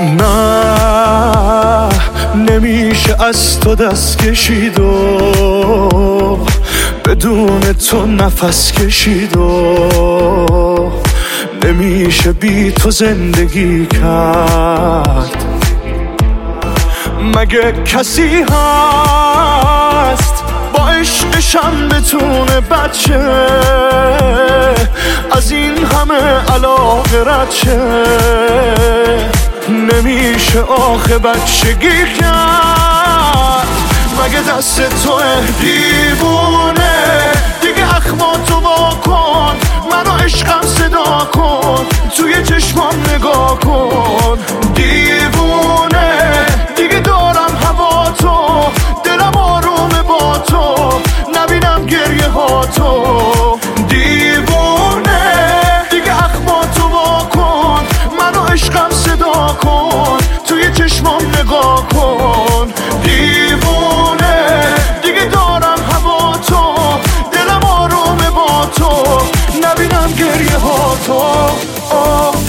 نه نمیشه از تو دست کشید و بدون تو نفس کشید و نمیشه بی تو زندگی کرد. مگه کسی هست با عشقشم بتونه بچه؟ از این همه علاقه رچه؟ نمیشه آخه بچگی کرد. مگه دست تو دیوونه؟ دیگه اخماتو وا کن. منو عشقم صدا کن. توی چشمام نگاه کن. دیوونه. دیگه دارم هوا تو. دلم آرومه با تو. نبینم گریه ها تو. کن توی چشمام نگاه کن. دیوونه دیگه دارم هوا تو دلم آرومه با تو. نبینم گریه ها تو. آه.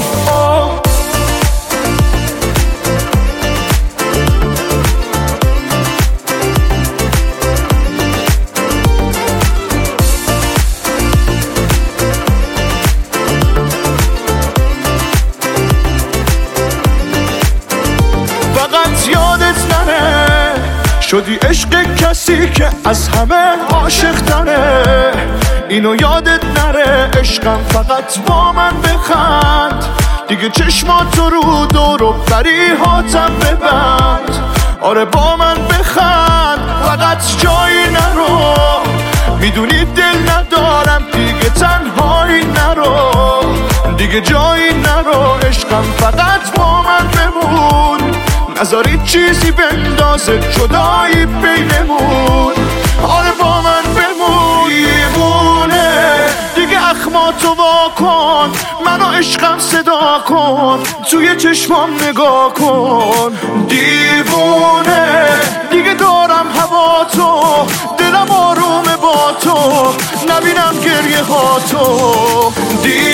یادت نره. شدی عشق کسی که از همه عاشق تره. اینو یادت نره عشقم فقط با من بخند. دیگه چشماتو رو دور و هاتم ببند. آره با من بخند فقط جایی نرو. می‌دونی دل ندارم دیگه تنهایی نرو. دیگه جایی نرو عشقم فقط با نذاری چیزی بندازه جدایی بینمون. آره با من بمون. دیوونه دیگه اخماتو وا کن منو عشقم صدا کن توی چشمام نگاه کن. دیوونه. دیگه دارم هوا تو دلم آرومه با تو نبینم گریه ها تو. دیوونه